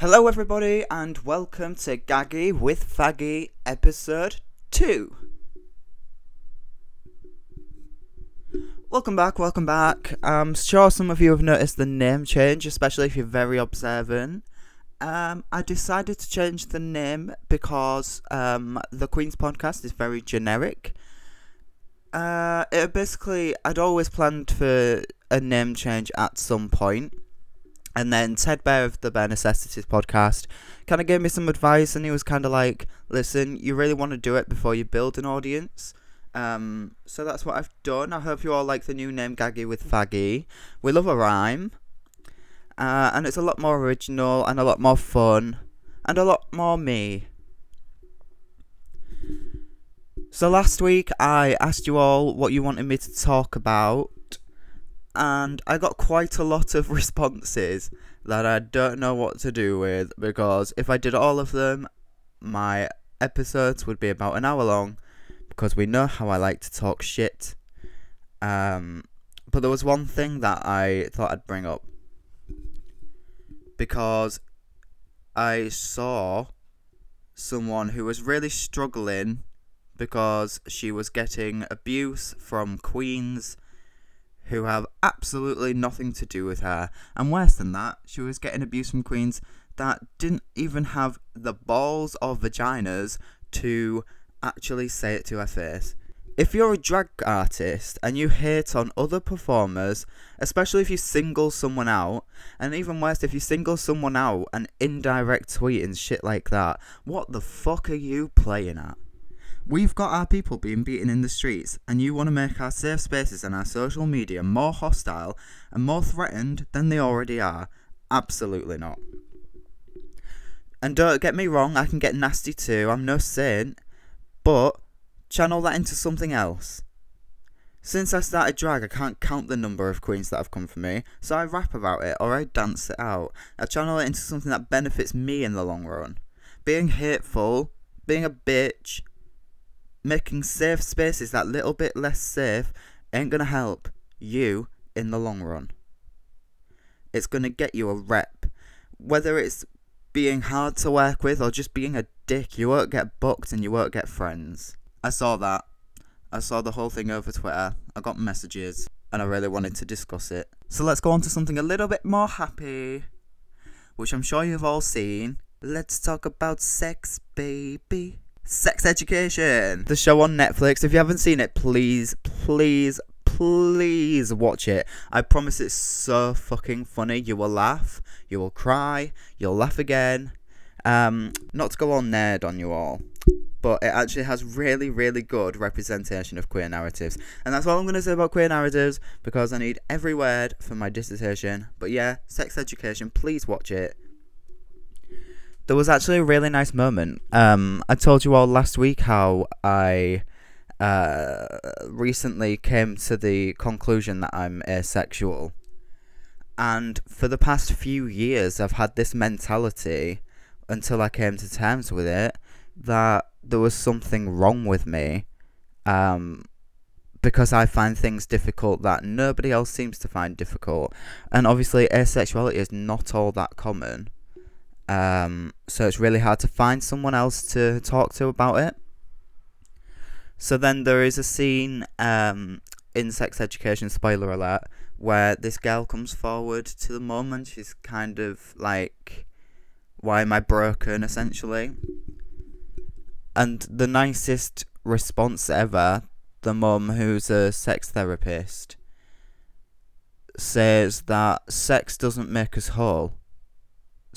Hello, everybody, and welcome to Gaggy with Faggy episode 2. Welcome back, welcome back. I'm sure some of you have noticed the name change, especially if you're very observant. Um, I decided to change the name because um, the Queen's podcast is very generic. Uh, it basically, I'd always planned for a name change at some point and then Ted Bear of the Bare Necessities podcast kind of gave me some advice, and he was kind of like, "Listen, you really want to do it before you build an audience." Um, so that's what I've done. I hope you all like the new name Gaggy with Faggy. We love a rhyme, uh, and it's a lot more original and a lot more fun and a lot more me. So last week I asked you all what you wanted me to talk about and I got quite a lot of responses that I don't know what to do with because if I did all of them, my episodes would be about an hour long because we know how I like to talk shit. Um, but there was one thing that I thought I'd bring up because I saw someone who was really struggling because she was getting abuse from queens who have absolutely nothing to do with her. And worse than that, she was getting abuse from queens that didn't even have the balls or vaginas to actually say it to her face. If you're a drag artist and you hate on other performers, especially if you single someone out, and even worse, if you single someone out and indirect tweet and shit like that, what the fuck are you playing at? We've got our people being beaten in the streets, and you want to make our safe spaces and our social media more hostile and more threatened than they already are? Absolutely not. And don't get me wrong, I can get nasty too, I'm no saint, but channel that into something else. Since I started drag, I can't count the number of queens that have come for me, so I rap about it or I dance it out. I channel it into something that benefits me in the long run. Being hateful, being a bitch, making safe spaces that little bit less safe ain't gonna help you in the long run. It's gonna get you a rep. Whether it's being hard to work with or just being a dick, you won't get booked and you won't get friends. I saw that. I saw the whole thing over Twitter. I got messages and I really wanted to discuss it. So let's go on to something a little bit more happy, which I'm sure you've all seen. Let's talk about sex, baby. Sex Education, the show on Netflix. If you haven't seen it, please, please, please watch it. I promise it's so fucking funny. You will laugh, you will cry, you'll laugh again. Um, not to go all nerd on you all, but it actually has really, really good representation of queer narratives. And that's all I'm going to say about queer narratives because I need every word for my dissertation. But yeah, sex education, please watch it there was actually a really nice moment. Um, I told you all last week how I uh, recently came to the conclusion that I'm asexual. And for the past few years, I've had this mentality until I came to terms with it that there was something wrong with me. Um, because I find things difficult that nobody else seems to find difficult. And obviously, asexuality is not all that common. Um, so it's really hard to find someone else to talk to about it. So then there is a scene um, in Sex Education, spoiler alert, where this girl comes forward to the mum and she's kind of like, Why am I broken? essentially. And the nicest response ever, the mum, who's a sex therapist, says that sex doesn't make us whole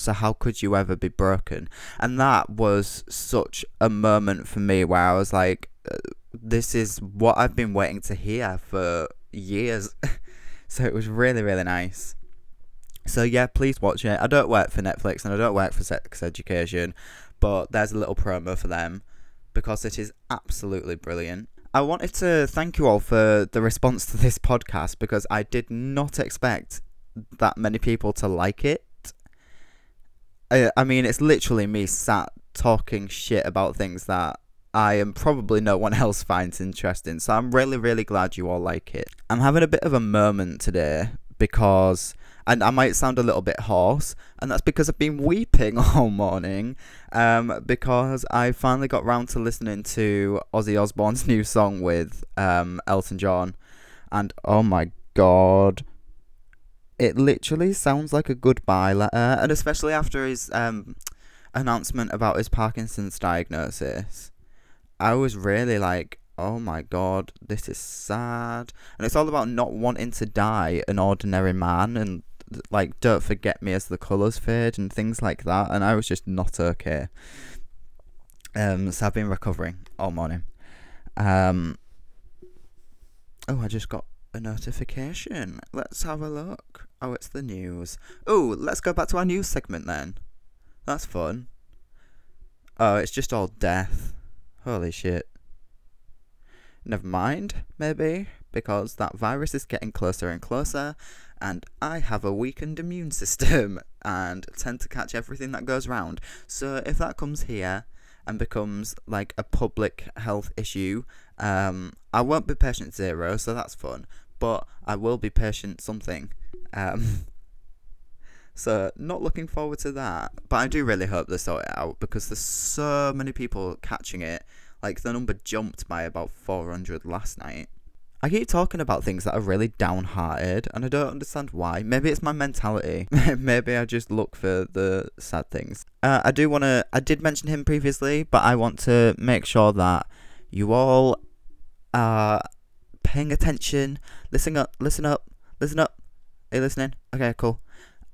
so how could you ever be broken? And that was such a moment for me where I was like, uh, this is what I've been waiting to hear for years. so it was really, really nice. So yeah, please watch it. I don't work for Netflix and I don't work for Sex Education, but there's a little promo for them because it is absolutely brilliant. I wanted to thank you all for the response to this podcast because I did not expect that many people to like it. I, mean, it's literally me sat talking shit about things that I am probably no one else finds interesting. So I'm really, really glad you all like it. I'm having a bit of a moment today because and I might sound a little bit hoarse, and that's because I've been weeping all morning, um, because I finally got round to listening to Ozzy Osbourne's new song with um, Elton John, and oh my god, it literally sounds like a goodbye letter, and especially after his um, announcement about his Parkinson's diagnosis, I was really like, oh my god, this is sad. And it's all about not wanting to die an ordinary man and like don't forget me as the colours fade and things like that. And I was just not okay. Um, so I've been recovering all morning. Um, oh, I just got a notification. Let's have a look. Oh, it's the news. Oh, let's go back to our news segment then. That's fun. Oh, it's just all death. Holy shit. Never mind, maybe, because that virus is getting closer and closer, and I have a weakened immune system and tend to catch everything that goes round. So if that comes here and becomes like a public health issue, um, I won't be patient zero, so that's fun, but I will be patient something. Um, so not looking forward to that, but I do really hope they sort it out because there's so many people catching it like the number jumped by about 400 last night. I keep talking about things that are really downhearted, and I don't understand why. Maybe it's my mentality. Maybe I just look for the sad things. Uh, I do want to. I did mention him previously, but I want to make sure that you all are paying attention. Listen up. Listen up. Listen up. Are you listening? Okay, cool.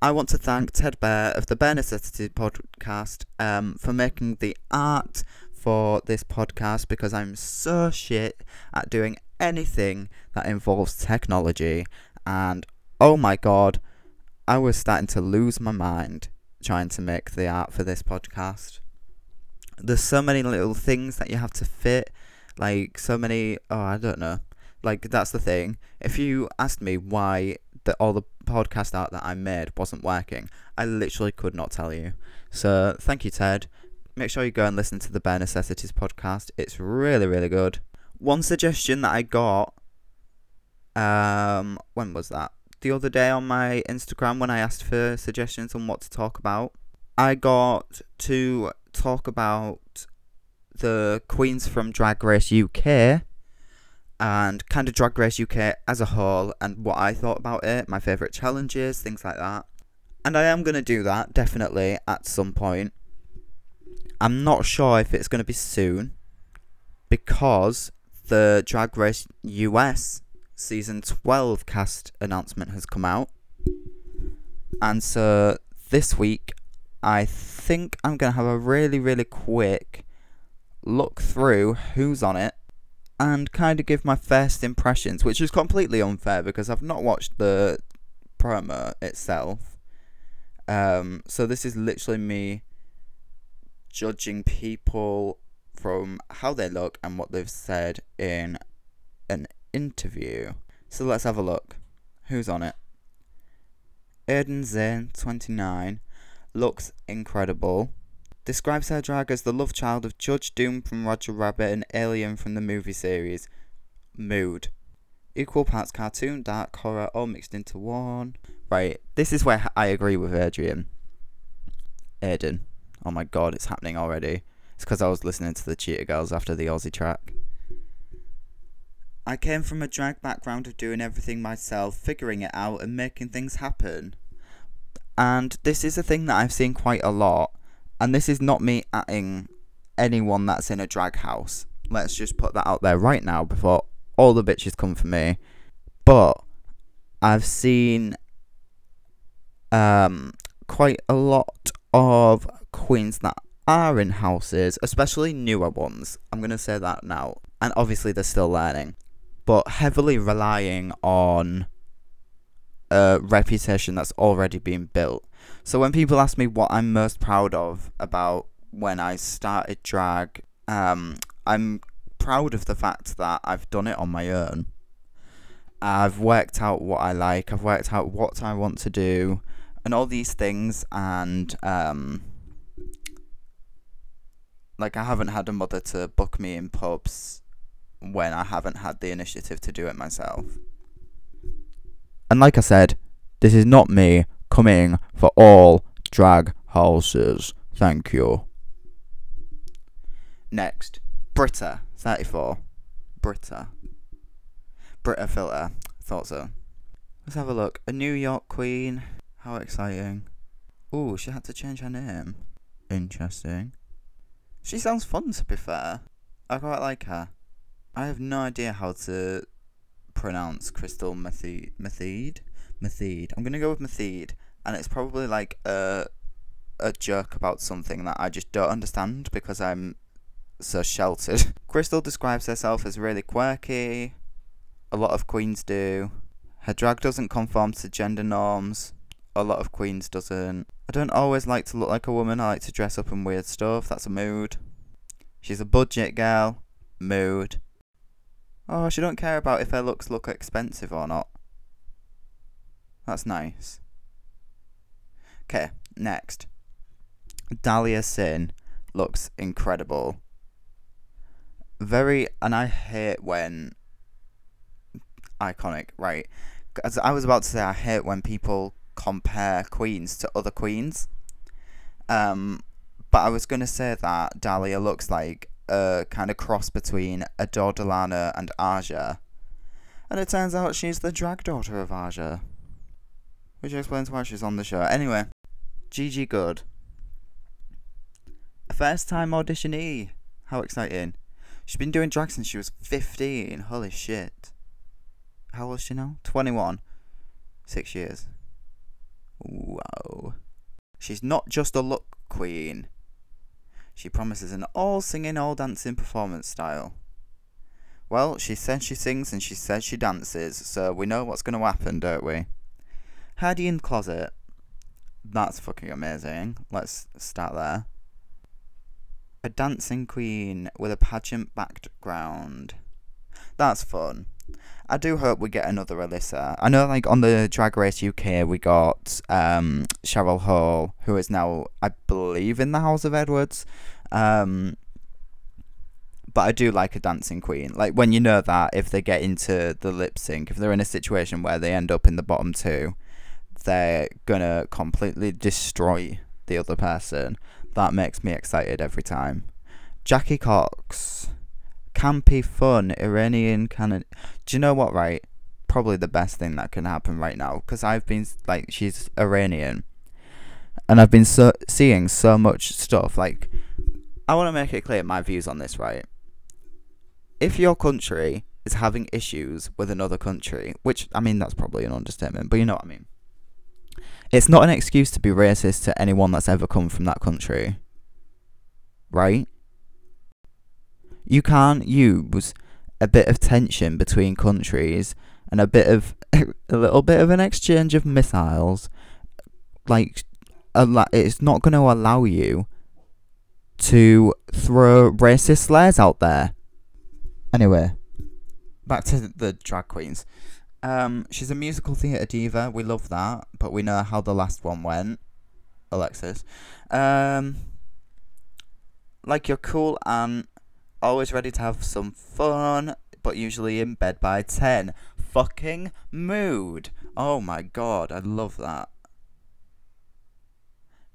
I want to thank Ted Bear of the Bear Necessity podcast um, for making the art for this podcast because I'm so shit at doing anything that involves technology. And oh my god, I was starting to lose my mind trying to make the art for this podcast. There's so many little things that you have to fit, like so many. Oh, I don't know. Like that's the thing. If you asked me why the, all the podcast art that I made wasn't working, I literally could not tell you. So thank you, Ted make sure you go and listen to the Bare Necessities podcast. It's really, really good. One suggestion that I got, um, when was that? The other day on my Instagram when I asked for suggestions on what to talk about. I got to talk about the queens from Drag Race UK and kind of Drag Race UK as a whole and what I thought about it, my favourite challenges, things like that. And I am going to do that definitely at some point. I'm not sure if it's going to be soon because the Drag Race US season 12 cast announcement has come out. And so this week, I think I'm going to have a really, really quick look through who's on it and kind of give my first impressions, which is completely unfair because I've not watched the promo itself. Um, so this is literally me judging people from how they look and what they've said in an interview. So let's have a look. Who's on it? Aiden Zhane, 29, looks incredible. Describes her drag as the love child of Judge Doom from Roger Rabbit and Alien from the movie series. Mood. Equal parts cartoon, dark horror, all mixed into one. Right, this is where I agree with Adrian. Aiden. Oh my god, it's happening already. It's because I was listening to the Cheetah Girls after the Ozzy track. I came from a drag background of doing everything myself, figuring it out, and making things happen. And this is a thing that I've seen quite a lot. And this is not me atting anyone that's in a drag house. Let's just put that out there right now before all the bitches come for me. But I've seen um, quite a lot of queens that are in houses, especially newer ones. I'm going to say that now. And obviously, they're still learning, but heavily relying on a reputation that's already been built. So when people ask me what I'm most proud of about when I started drag, um, I'm proud of the fact that I've done it on my own. I've worked out what I like, I've worked out what I want to do, and all these things, and um, like I haven't had a mother to book me in pubs when I haven't had the initiative to do it myself. And like I said, This is not me coming for all drag houses. Thank you. Next, Brita, 34. Brita. Brita filter. Thought so. Let's have a look. A New York queen. How exciting. Ooh, she had to change her name. Interesting. She sounds fun to be fair. I quite like her. I have no idea how to pronounce Crystal. Methede? Methede. I'm gonna go with Methede, and it's probably like a a joke about something that I just don't understand because I'm so sheltered. Crystal describes herself as really quirky. A lot of queens do. Her drag doesn't conform to gender norms. A lot of queens doesn't. I don't always like to look like a woman. I like to dress up in weird stuff. That's a mood. She's a budget girl. Mood. Oh, she don't care about if her looks look expensive or not. That's nice. Okay, next. Dahlia Sin looks incredible. Very, and I hate when iconic, right? As I was about to say, I hate when people compare queens to other queens. Um, but I was gonna say that Dahlia looks like a kind of cross between Adore Delano and Aja, and it turns out she's the drag daughter of Aja, which explains why she's on the show. Anyway, Gigi Goode, first time auditionee. How exciting! She's been doing drag since she was fifteen. Holy shit! How old is she now? Twenty-one. Six years. Wow. She's not just a look queen. She promises an all singing, all dancing performance style. Well, she says she sings and she says she dances, so we know what's going to happen, don't we? Heidi in the closet. That's fucking amazing. Let's start there. A dancing queen with a pageant background. That's fun. I do hope we get another Alyssa. I know, like on the Drag Race UK, we got um, Cheryl Hole, who is now, I believe, in the House of Edwards. Um, but I do like a dancing queen. Like when you know that if they get into the lip sync, if they're in a situation where they end up in the bottom two, they're gonna completely destroy the other person. That makes me excited every time. Jackie Cox campy, fun Iranian of. Do you know what? Right, probably the best thing that can happen right now because I've been like she's Iranian, and I've been so seeing so much stuff. Like, I want to make it clear my views on this. Right, if your country is having issues with another country, which I mean that's probably an understatement, but you know what I mean. It's not an excuse to be racist to anyone that's ever come from that country. Right? you can't use a bit of tension between countries and a bit of a little bit of an exchange of missiles like it's not going to allow you to throw racist slurs out there anyway back to the drag queens um she's a musical theatre diva we love that but we know how the last one went alexis um like your cool aunt always ready to have some fun, but usually in bed by 10. Fucking mood. Oh my god, I love that.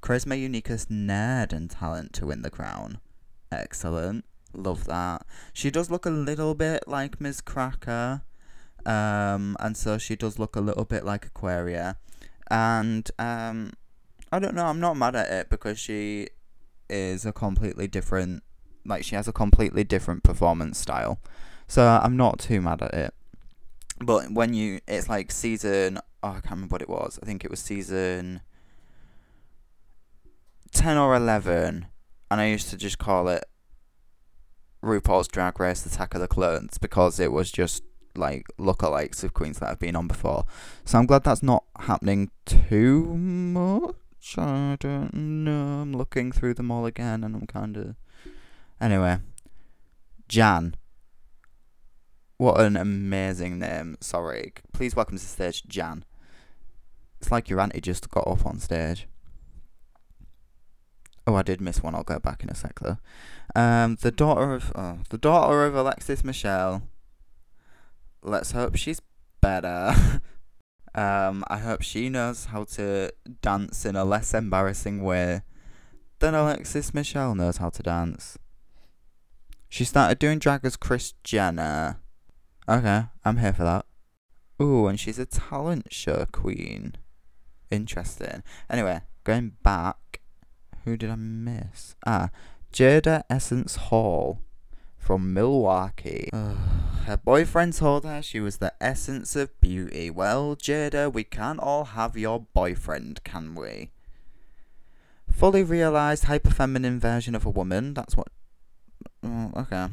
Charisma, uniqueness, nerd, and talent to win the crown. Excellent. Love that. She does look a little bit like Miz Cracker. Um, and so she does look a little bit like Aquaria. And um, I don't know, I'm not mad at it because she is a completely different like she has a completely different performance style. So I'm not too mad at it. But when you, it's like season, oh, I can't remember what it was. I think it was season 10 or 11. And I used to just call it RuPaul's Drag Race The Attack of the Clones because it was just like lookalikes of queens that have been on before. So I'm glad that's not happening too much. I don't know. I'm looking through them all again and I'm kind of Anyway, Jan. What an amazing name. Sorry. Please welcome to the stage, Jan. It's like your auntie just got up on stage. Oh, I did miss one. I'll go back in a sec though. Um, the daughter of oh, the daughter of Alexis Michelle. Let's hope she's better. Um, I hope she knows how to dance in a less embarrassing way than Alexis Michelle knows how to dance. She started doing drag as Kris Jenner. Okay, I'm here for that. Ooh, and she's a talent show queen. Interesting. Anyway, going back, who did I miss? Ah, Jaida Essence Hall from Milwaukee. her boyfriend told her she was the essence of beauty. Well, Jaida, we can't all have your boyfriend, can we? Fully realised hyperfeminine version of a woman. That's what. Oh, okay.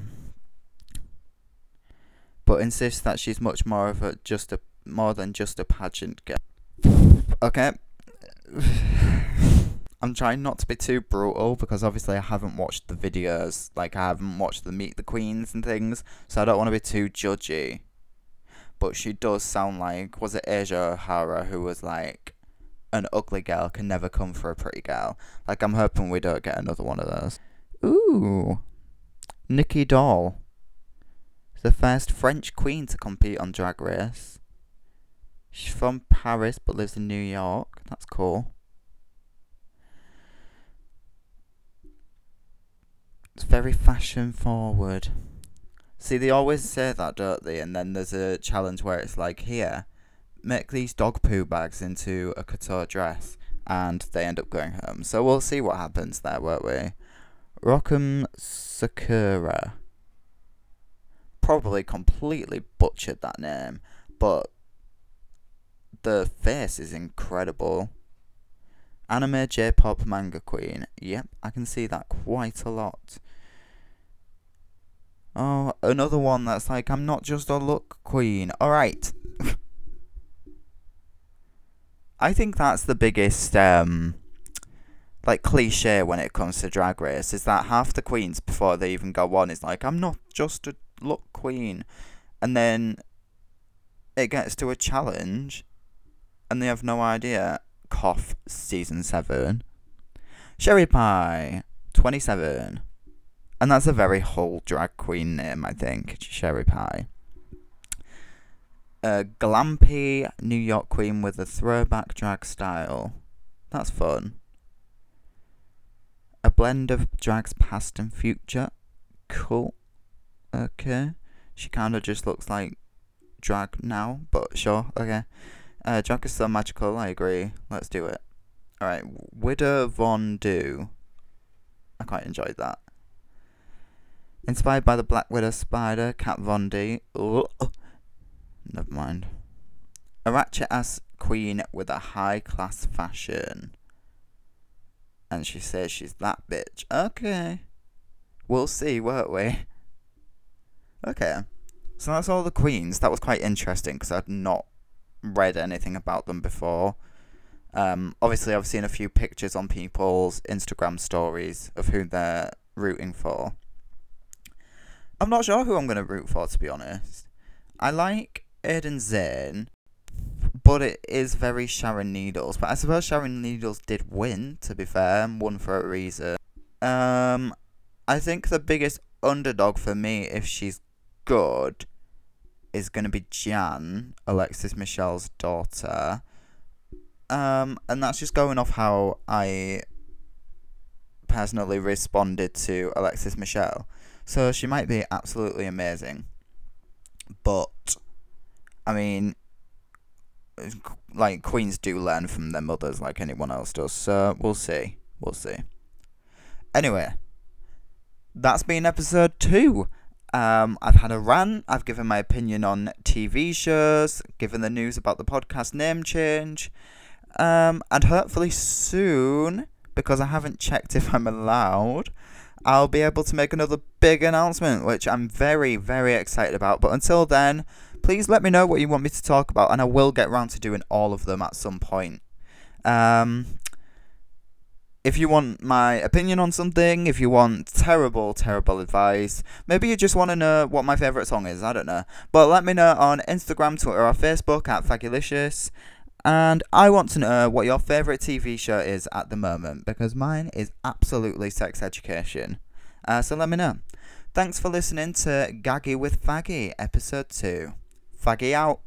But insists that she's much more of a just a more than just a pageant girl. Okay. I'm trying not to be too brutal because obviously I haven't watched the videos, like I haven't watched the Meet the Queens and things, so I don't want to be too judgy. But she does sound like was it Asia O'Hara who was like an ugly girl can never come for a pretty girl. Like I'm hoping we don't get another one of those. Ooh. Nicky Doll. The first French queen to compete on Drag Race. She's from Paris but lives in New York. That's cool. It's very fashion forward. See, they always say that, don't they? And then there's a challenge where it's like, here, make these dog poo bags into a couture dress. And they end up going home. So we'll see what happens there, won't we? Rock M. Sakura. Probably completely butchered that name, but the face is incredible. Anime J pop manga queen. Yep, I can see that quite a lot. Oh, another one that's like, I'm not just a look queen. Alright. I think that's the biggest, um, like, cliche when it comes to Drag Race, is that half the queens, before they even go on, is like, I'm not just a look queen. And then it gets to a challenge, and they have no idea. Cough, season 7. Sherry Pie, 27. And that's a very whole drag queen name, I think. Sherry Pie. A glampy New York queen with a throwback drag style. That's fun. A blend of drags past and future. Cool. Okay. She kind of just looks like drag now, but sure. Okay. Uh, drag is so magical, I agree. Let's do it. Alright. Widow Von'Du. I quite enjoyed that. Inspired by the Black Widow spider, Kat Von D. Oh, never mind. A ratchet ass queen with a high class fashion. And she says she's that bitch. Okay. We'll see, won't we? Okay. So that's all the queens. That was quite interesting because I'd not read anything about them before. Um, obviously, I've seen a few pictures on people's Instagram stories of who they're rooting for. I'm not sure who I'm going to root for, to be honest. I like Aiden Zhane, but it is very Sharon Needles. But I suppose Sharon Needles did win, to be fair, and won for a reason. Um, I think the biggest underdog for me, if she's good, is going to be Jan, Alexis Michelle's daughter. Um, and that's just going off how I personally responded to Alexis Michelle. So she might be absolutely amazing. But, I mean, like, queens do learn from their mothers like anyone else does. So we'll see. We'll see. Anyway, that's been episode two. Um, I've had a rant. I've given my opinion on TV shows, given the news about the podcast name change. Um, and hopefully soon, because I haven't checked if I'm allowed, I'll be able to make another big announcement, which I'm very, very excited about. But until then, please let me know what you want me to talk about, and I will get around to doing all of them at some point. Um, if you want my opinion on something, if you want terrible, terrible advice, maybe you just want to know what my favourite song is, I don't know. But let me know on Instagram, Twitter, or Facebook at Fagulicious. And I want to know what your favourite TV show is at the moment because mine is absolutely sex education. Uh, so let me know. Thanks for listening to Gaggy with Faggy, episode 2. Faggy out.